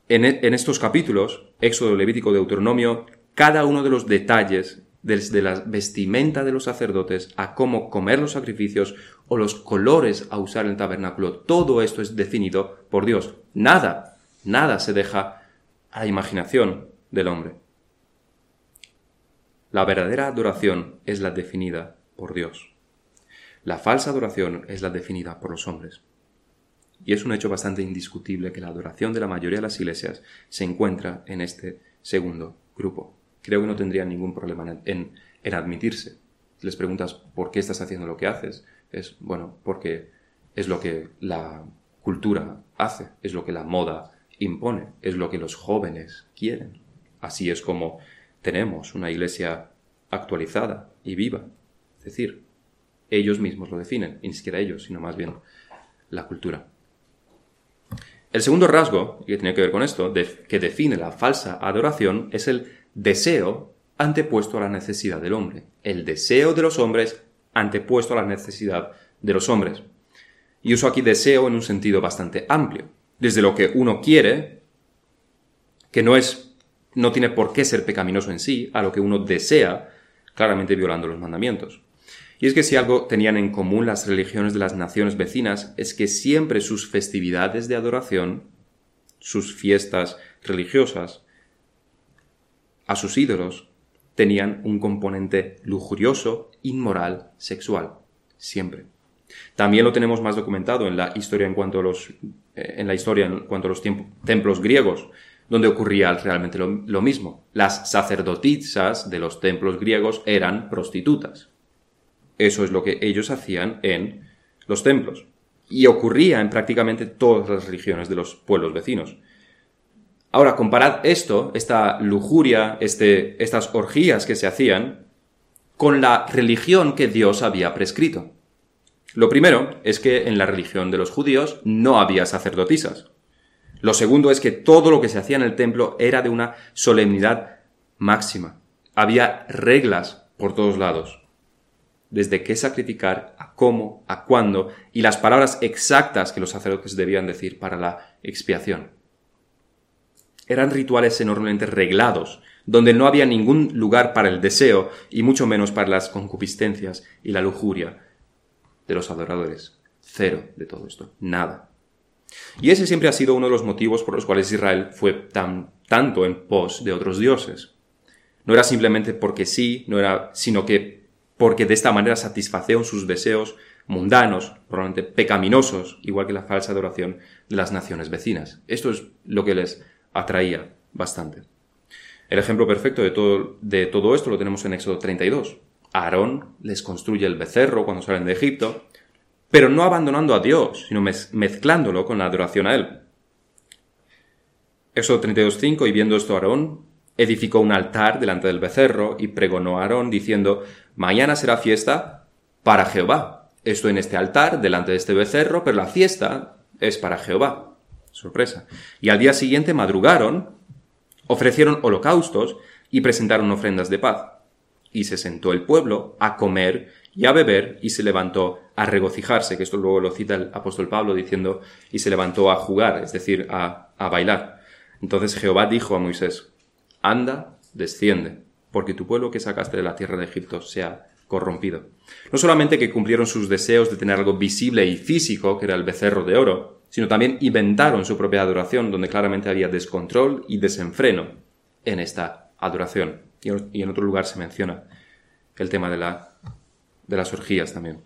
en estos capítulos, Éxodo, Levítico, Deuteronomio, cada uno de los detalles desde la vestimenta de los sacerdotes a cómo comer los sacrificios o los colores a usar en el tabernáculo, todo esto es definido por Dios. Nada, nada se deja a la imaginación del hombre. La verdadera adoración es la definida por Dios. La falsa adoración es la definida por los hombres. Y es un hecho bastante indiscutible que la adoración de la mayoría de las iglesias se encuentra en este segundo grupo. Creo que no tendría ningún problema en, en admitirse. Les preguntas por qué estás haciendo lo que haces. Es, bueno, porque es lo que la cultura hace, es lo que la moda impone, es lo que los jóvenes quieren. Así es como tenemos una iglesia actualizada y viva. Es decir, ellos mismos lo definen, ni siquiera ellos, sino más bien la cultura. El segundo rasgo, que tiene que ver con esto, que define la falsa adoración, es el deseo antepuesto a la necesidad del hombre. El deseo de los hombres antepuesto a la necesidad de los hombres. Y uso aquí deseo en un sentido bastante amplio. Desde lo que uno quiere, que no es no tiene por qué ser pecaminoso en sí, a lo que uno desea, claramente violando los mandamientos. Y es que si algo tenían en común las religiones de las naciones vecinas es que siempre sus festividades de adoración, sus fiestas religiosas, a sus ídolos, tenían un componente lujurioso, inmoral, sexual. Siempre. También lo tenemos más documentado en la historia en cuanto a los, eh, en la historia en cuanto a los templos griegos, donde ocurría realmente lo, mismo. Las sacerdotisas de los templos griegos eran prostitutas. Eso es lo que ellos hacían en los templos. Y ocurría en prácticamente todas las religiones de los pueblos vecinos. Ahora, comparad esto, esta lujuria, este, estas orgías que se hacían, con la religión que Dios había prescrito. Lo primero es que en la religión de los judíos no había sacerdotisas. Lo segundo es que todo lo que se hacía en el templo era de una solemnidad máxima. Había reglas por todos lados. Desde qué sacrificar, a cómo, a cuándo y las palabras exactas que los sacerdotes debían decir para la expiación. Eran rituales enormemente reglados, donde no había ningún lugar para el deseo y mucho menos para las concupiscencias y la lujuria de los adoradores. Cero de todo esto. Nada. Y ese siempre ha sido uno de los motivos por los cuales Israel fue tan, tanto en pos de otros dioses. No era simplemente porque sí, no era, sino que porque de esta manera satisfacieron sus deseos mundanos, probablemente pecaminosos, igual que la falsa adoración de las naciones vecinas. Esto es lo que les atraía bastante. El ejemplo perfecto de todo, de todo esto lo tenemos en Éxodo 32. Aarón les construye el becerro cuando salen de Egipto, pero no abandonando a Dios, sino mezclándolo con la adoración a Él. Éxodo 32.5, y viendo esto Aarón, edificó un altar delante del becerro y pregonó a Aarón diciendo, mañana será fiesta para Jehová. Esto en este altar, delante de este becerro, pero la fiesta es para Jehová. Sorpresa. Y al día siguiente madrugaron, ofrecieron holocaustos y presentaron ofrendas de paz. Y se sentó el pueblo a comer y a beber y se levantó a regocijarse, que esto luego lo cita el apóstol Pablo diciendo, y se levantó a jugar, es decir, a, a bailar. Entonces Jehová dijo a Moisés, anda, desciende, porque tu pueblo que sacaste de la tierra de Egipto sea corrompido. No solamente que cumplieron sus deseos de tener algo visible y físico, que era el becerro de oro, sino también inventaron su propia adoración, donde claramente había descontrol y desenfreno en esta adoración. Y en otro lugar se menciona el tema de, la, de las orgías también.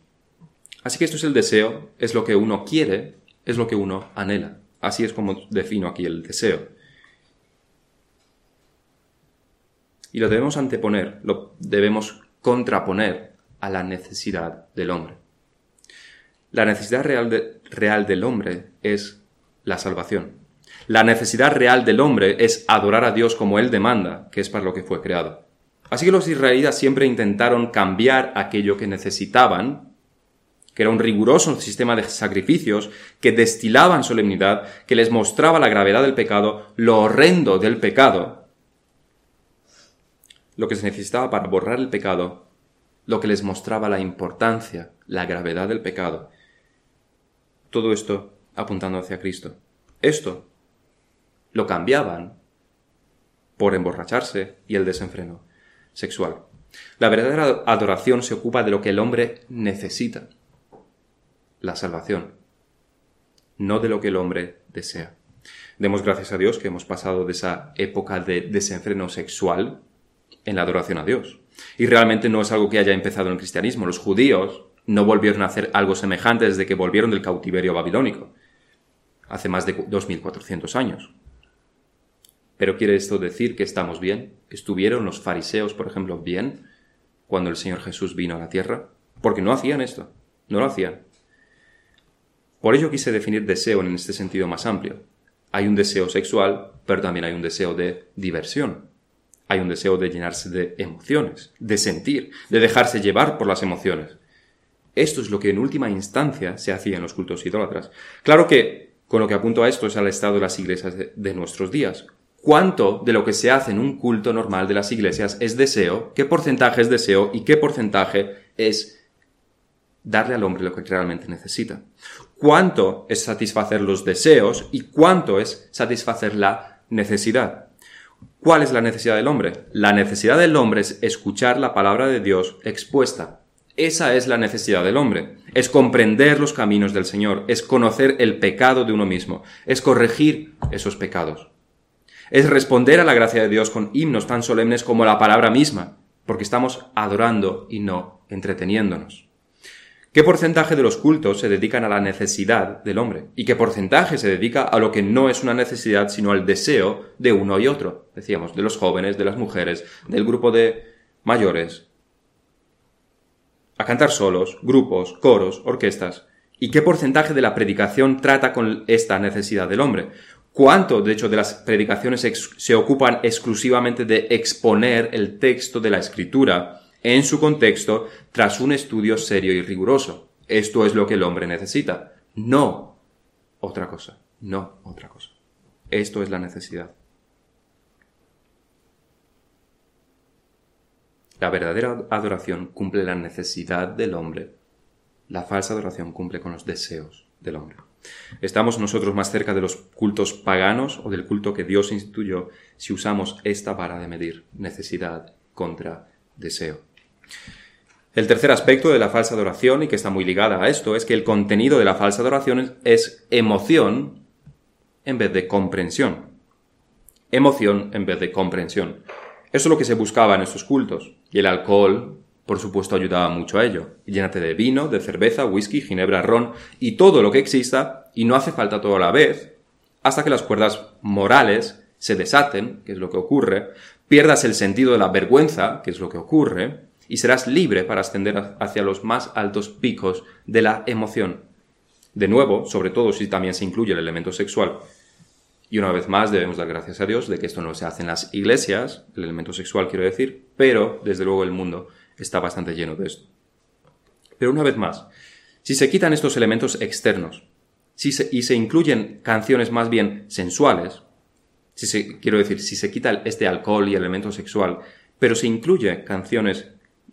Así que esto es el deseo, es lo que uno quiere, es lo que uno anhela. Así es como defino aquí el deseo. Y lo debemos anteponer, lo debemos contraponer a la necesidad del hombre. La necesidad real, real del hombre es la salvación. La necesidad real del hombre es adorar a Dios como Él demanda, que es para lo que fue creado. Así que los israelitas siempre intentaron cambiar aquello que necesitaban, que era un riguroso sistema de sacrificios que destilaban solemnidad, que les mostraba la gravedad del pecado, lo horrendo del pecado, lo que se necesitaba para borrar el pecado, lo que les mostraba la importancia, la gravedad del pecado. Todo esto apuntando hacia Cristo. Esto lo cambiaban por emborracharse y el desenfreno sexual. La verdadera adoración se ocupa de lo que el hombre necesita, la salvación, no de lo que el hombre desea. Demos gracias a Dios que hemos pasado de esa época de desenfreno sexual en la adoración a Dios. Y realmente no es algo que haya empezado en el cristianismo. Los judíos no volvieron a hacer algo semejante desde que volvieron del cautiverio babilónico, hace más de 2400 años. Pero quiere esto decir que estamos bien? ¿Estuvieron los fariseos, por ejemplo, bien cuando el Señor Jesús vino a la tierra? Porque no hacían esto, no lo hacían. Por ello quise definir deseo en este sentido más amplio. Hay un deseo sexual, pero también hay un deseo de diversión. Hay un deseo de llenarse de emociones, de sentir, de dejarse llevar por las emociones. Esto es lo que en última instancia se hacía en los cultos idólatras. Claro que con lo que apunto a esto es al estado de las iglesias de, nuestros días. ¿Cuánto de lo que se hace en un culto normal de las iglesias es deseo? ¿Qué porcentaje es deseo? ¿Y qué porcentaje es darle al hombre lo que realmente necesita? ¿Cuánto es satisfacer los deseos y cuánto es satisfacer la necesidad? ¿Cuál es la necesidad del hombre? La necesidad del hombre es escuchar la palabra de Dios expuesta, esa es la necesidad del hombre. Es comprender los caminos del Señor, es conocer el pecado de uno mismo, es corregir esos pecados. Es responder a la gracia de Dios con himnos tan solemnes como la palabra misma, porque estamos adorando y no entreteniéndonos. ¿Qué porcentaje de los cultos se dedican a la necesidad del hombre? ¿Y qué porcentaje se dedica a lo que no es una necesidad, sino al deseo de uno y otro? Decíamos, de los jóvenes, de las mujeres, del grupo de mayores. A cantar solos, grupos, coros, orquestas. ¿Y qué porcentaje de la predicación trata con esta necesidad del hombre? ¿Cuánto, de hecho, de las predicaciones se ocupan exclusivamente de exponer el texto de la escritura en su contexto tras un estudio serio y riguroso. Esto es lo que el hombre necesita. No otra cosa. No otra cosa. Esto es la necesidad. La verdadera adoración cumple la necesidad del hombre. La falsa adoración cumple con los deseos del hombre. Estamos nosotros más cerca de los cultos paganos o del culto que Dios instituyó si usamos esta vara de medir necesidad contra deseo. El tercer aspecto de la falsa adoración, y que está muy ligada a esto, es que el contenido de la falsa adoración es emoción en vez de comprensión. Emoción en vez de comprensión. Eso es lo que se buscaba en estos cultos. Y el alcohol, por supuesto, ayudaba mucho a ello. Llénate de vino, de cerveza, whisky, ginebra, ron y todo lo que exista, y no hace falta todo a la vez, hasta que las cuerdas morales se desaten, que es lo que ocurre, pierdas el sentido de la vergüenza, que es lo que ocurre, y serás libre para ascender hacia los más altos picos de la emoción. De nuevo, sobre todo si también se incluye el elemento sexual. Y una vez más debemos dar gracias a Dios de que esto no se hace en las iglesias, el elemento sexual quiero decir, pero desde luego el mundo está bastante lleno de esto. Pero una vez más, si se quitan estos elementos externos si y se incluyen canciones más bien sensuales, si se, quiero decir, si se quita este alcohol y el elemento sexual, pero se incluye canciones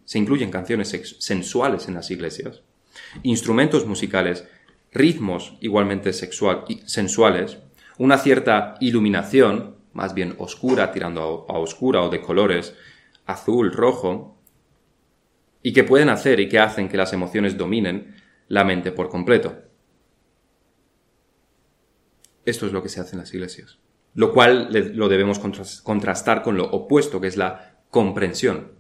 se incluyen canciones sensuales en las iglesias, instrumentos musicales, ritmos igualmente sexual, sensuales, una cierta iluminación, más bien oscura, tirando a, a oscura o de colores azul, rojo, y que pueden hacer y que hacen que las emociones dominen la mente por completo. Esto es lo que se hace en las iglesias, lo cual lo debemos contrastar con lo opuesto, que es la comprensión,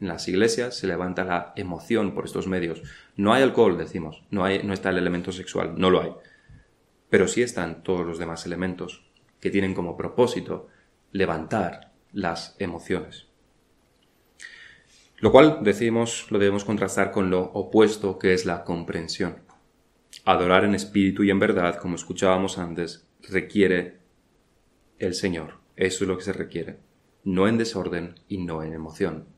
en las iglesias se levanta la emoción por estos medios. No hay alcohol, decimos, no, hay, no está el elemento sexual, no lo hay. Pero sí están todos los demás elementos que tienen como propósito levantar las emociones. Lo cual, decimos, lo debemos contrastar con lo opuesto que es la comprensión. Adorar en espíritu y en verdad, como escuchábamos antes, requiere el Señor. Eso es lo que se requiere. No en desorden y no en emoción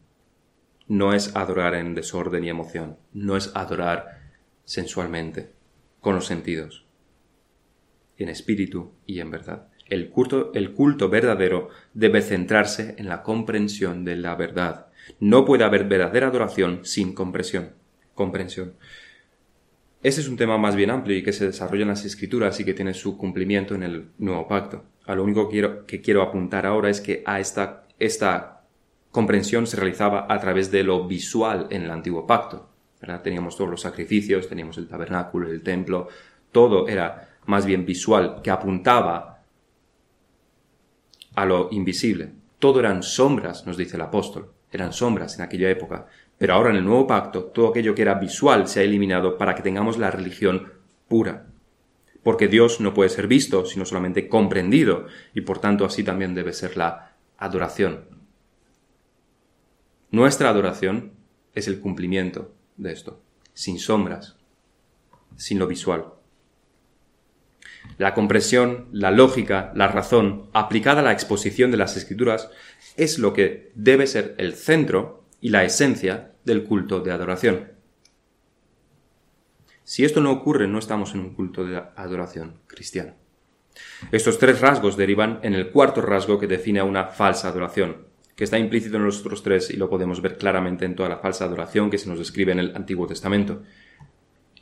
no es adorar en desorden y emoción, no es adorar sensualmente, con los sentidos, en espíritu y en verdad. El culto, verdadero debe centrarse en la comprensión de la verdad. No puede haber verdadera adoración sin comprensión. comprensión. Ese es un tema más bien amplio y que se desarrolla en las escrituras y que tiene su cumplimiento en el nuevo pacto. A lo único que quiero, apuntar ahora es que a esta comprensión se realizaba a través de lo visual en el antiguo pacto. Teníamos todos los sacrificios, teníamos el tabernáculo, el templo, todo era más bien visual, que apuntaba a lo invisible. Todo eran sombras, nos dice el apóstol, eran sombras en aquella época. Pero ahora en el nuevo pacto, todo aquello que era visual se ha eliminado para que tengamos la religión pura. Porque Dios no puede ser visto, sino solamente comprendido, y por tanto así también debe ser la adoración. Nuestra adoración es el cumplimiento de esto, sin sombras, sin lo visual. La comprensión, la lógica, la razón, aplicada a la exposición de las escrituras, es lo que debe ser el centro y la esencia del culto de adoración. Si esto no ocurre, no estamos en un culto de adoración cristiano. Estos tres rasgos derivan en el cuarto rasgo que define a una falsa adoración, que está implícito en los otros tres y lo podemos ver claramente en toda la falsa adoración que se nos describe en el Antiguo Testamento.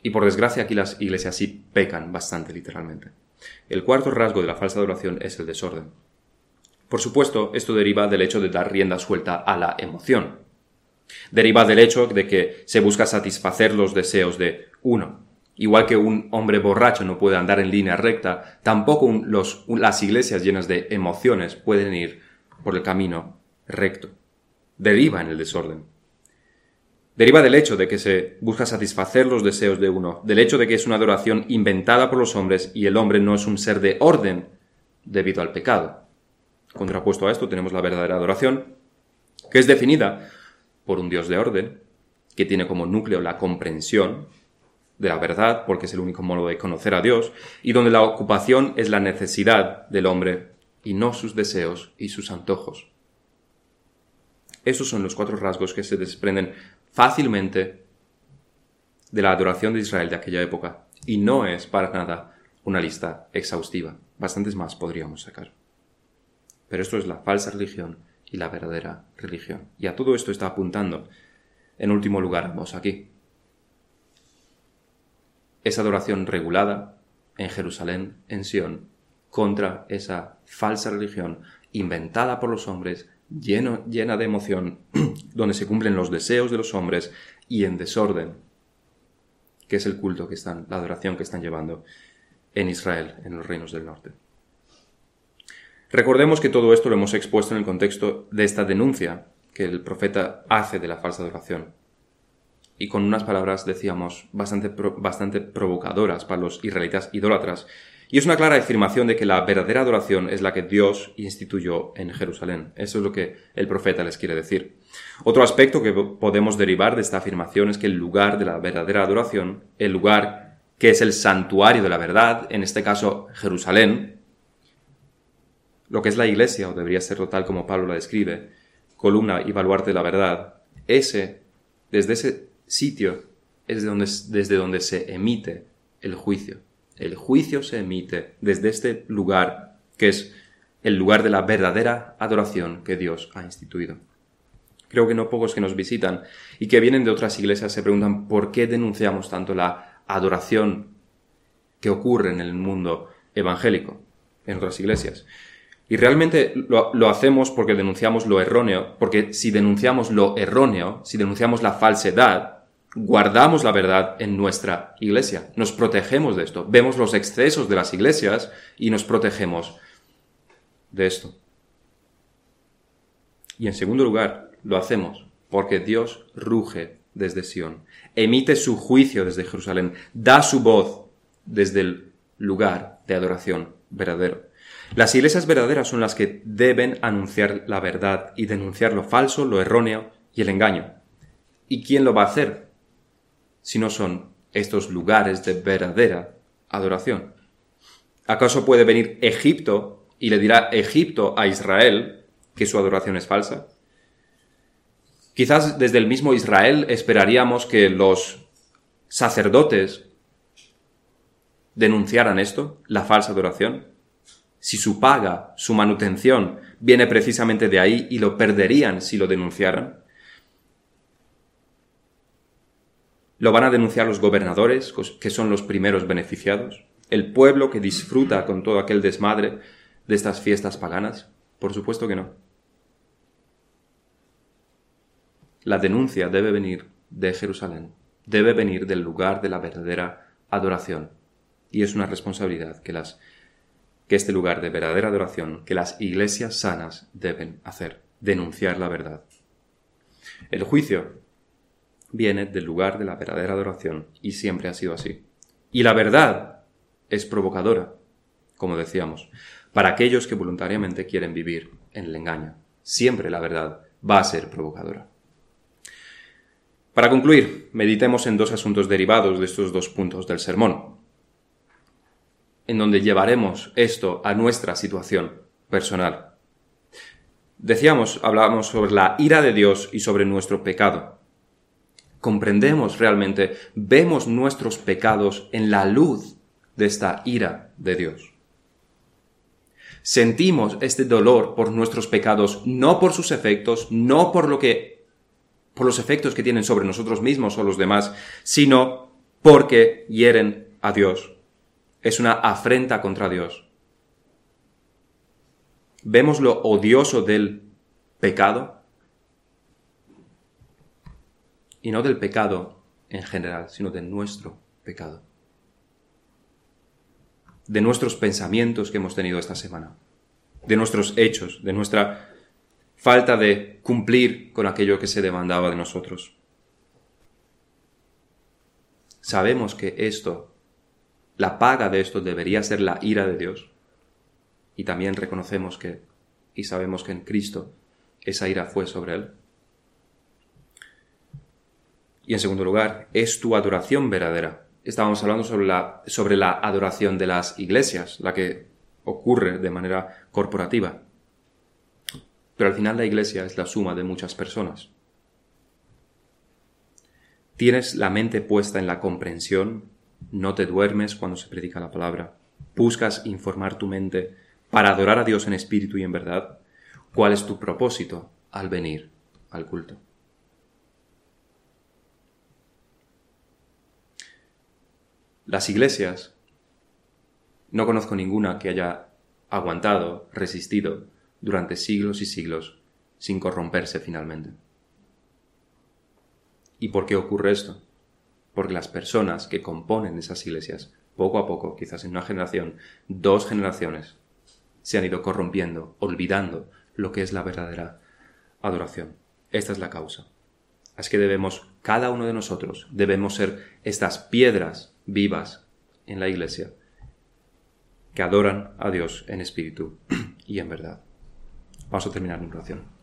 Y por desgracia aquí las iglesias sí pecan bastante literalmente. El cuarto rasgo de la falsa adoración es el desorden. Por supuesto, esto deriva del hecho de dar rienda suelta a la emoción. Deriva del hecho de que se busca satisfacer los deseos de uno. Igual que un hombre borracho no puede andar en línea recta, tampoco las iglesias llenas de emociones pueden ir por el camino recto. Deriva en el desorden. Deriva del hecho de que se busca satisfacer los deseos de uno, del hecho de que es una adoración inventada por los hombres y el hombre no es un ser de orden debido al pecado. Contrapuesto a esto tenemos la verdadera adoración, que es definida por un Dios de orden, que tiene como núcleo la comprensión de la verdad, porque es el único modo de conocer a Dios, y donde la ocupación es la necesidad del hombre y no sus deseos y sus antojos. Esos son los cuatro rasgos que se desprenden fácilmente de la adoración de Israel de aquella época, y no es para nada una lista exhaustiva. Bastantes más podríamos sacar. Pero esto es la falsa religión y la verdadera religión. Y a todo esto está apuntando, en último lugar, vamos aquí. Esa adoración regulada en Jerusalén, en Sión, contra esa falsa religión inventada por los hombres, lleno, llena de emoción, donde se cumplen los deseos de los hombres y en desorden, que es el culto que están, la adoración que están llevando en Israel, en los reinos del norte. Recordemos que todo esto lo hemos expuesto en el contexto de esta denuncia que el profeta hace de la falsa adoración. Y con unas palabras, decíamos, bastante, bastante provocadoras para los israelitas idólatras. Y es una clara afirmación de que la verdadera adoración es la que Dios instituyó en Jerusalén. Eso es lo que el profeta les quiere decir. Otro aspecto que podemos derivar de esta afirmación es que el lugar de la verdadera adoración, el lugar que es el santuario de la verdad, en este caso Jerusalén, lo que es la iglesia, o debería serlo tal como Pablo la describe, columna y baluarte de la verdad, ese, desde ese sitio, es desde donde se emite el juicio. El juicio se emite desde este lugar, que es el lugar de la verdadera adoración que Dios ha instituido. Creo que no pocos que nos visitan y que vienen de otras iglesias se preguntan por qué denunciamos tanto la adoración que ocurre en el mundo evangélico, en otras iglesias. Y realmente lo, hacemos porque denunciamos lo erróneo, porque si denunciamos lo erróneo, si denunciamos la falsedad, guardamos la verdad en nuestra iglesia, nos protegemos de esto, vemos los excesos de las iglesias y nos protegemos de esto. Y en segundo lugar, lo hacemos porque Dios ruge desde Sión, emite su juicio desde Jerusalén, da su voz desde el lugar de adoración verdadero. Las iglesias verdaderas son las que deben anunciar la verdad y denunciar lo falso, lo erróneo y el engaño. ¿Y quién lo va a hacer? Si no son estos lugares de verdadera adoración. ¿Acaso puede venir Egipto y le dirá Egipto a Israel que su adoración es falsa? Quizás desde el mismo Israel esperaríamos que los sacerdotes denunciaran esto, la falsa adoración si su paga, su manutención, viene precisamente de ahí y lo perderían si lo denunciaran? ¿Lo van a denunciar los gobernadores, que son los primeros beneficiados? ¿El pueblo que disfruta con todo aquel desmadre de estas fiestas paganas? Por supuesto que no. La denuncia debe venir de Jerusalén, debe venir del lugar de la verdadera adoración. Y es una responsabilidad que las que este lugar de verdadera adoración que las iglesias sanas deben hacer, denunciar la verdad. El juicio viene del lugar de la verdadera adoración y siempre ha sido así. Y la verdad es provocadora, como decíamos, para aquellos que voluntariamente quieren vivir en el engaño. Siempre la verdad va a ser provocadora. Para concluir, meditemos en dos asuntos derivados de estos dos puntos del sermón en donde llevaremos esto a nuestra situación personal. Decíamos, hablábamos sobre la ira de Dios y sobre nuestro pecado. Comprendemos realmente, vemos nuestros pecados en la luz de esta ira de Dios. Sentimos este dolor por nuestros pecados, no por sus efectos, no por lo que por los efectos que tienen sobre nosotros mismos o los demás, sino porque hieren a Dios es una afrenta contra Dios. Vemos lo odioso del pecado y no del pecado en general, sino de nuestro pecado, de nuestros pensamientos que hemos tenido esta semana, de nuestros hechos, de nuestra falta de cumplir con aquello que se demandaba de nosotros. sabemos que esto, la paga de esto debería ser la ira de Dios. Y también reconocemos que, y sabemos que en Cristo esa ira fue sobre él. Y en segundo lugar, es tu adoración verdadera. Estábamos hablando sobre la, sobre la adoración de las iglesias, la que ocurre de manera corporativa. Pero al final la iglesia es la suma de muchas personas. Tienes la mente puesta en la comprensión, no te duermes cuando se predica la palabra, buscas informar tu mente para adorar a Dios en espíritu y en verdad. ¿Cuál es tu propósito al venir al culto? Las iglesias, no conozco ninguna que haya aguantado, resistido durante siglos y siglos sin corromperse finalmente. ¿Y por qué ocurre esto? Porque las personas que componen esas iglesias, poco a poco, quizás en una generación, dos generaciones, se han ido corrompiendo, olvidando lo que es la verdadera adoración. Esta es la causa. Así que debemos, cada uno de nosotros, debemos ser estas piedras vivas en la iglesia que adoran a Dios en espíritu y en verdad. Vamos a terminar en oración.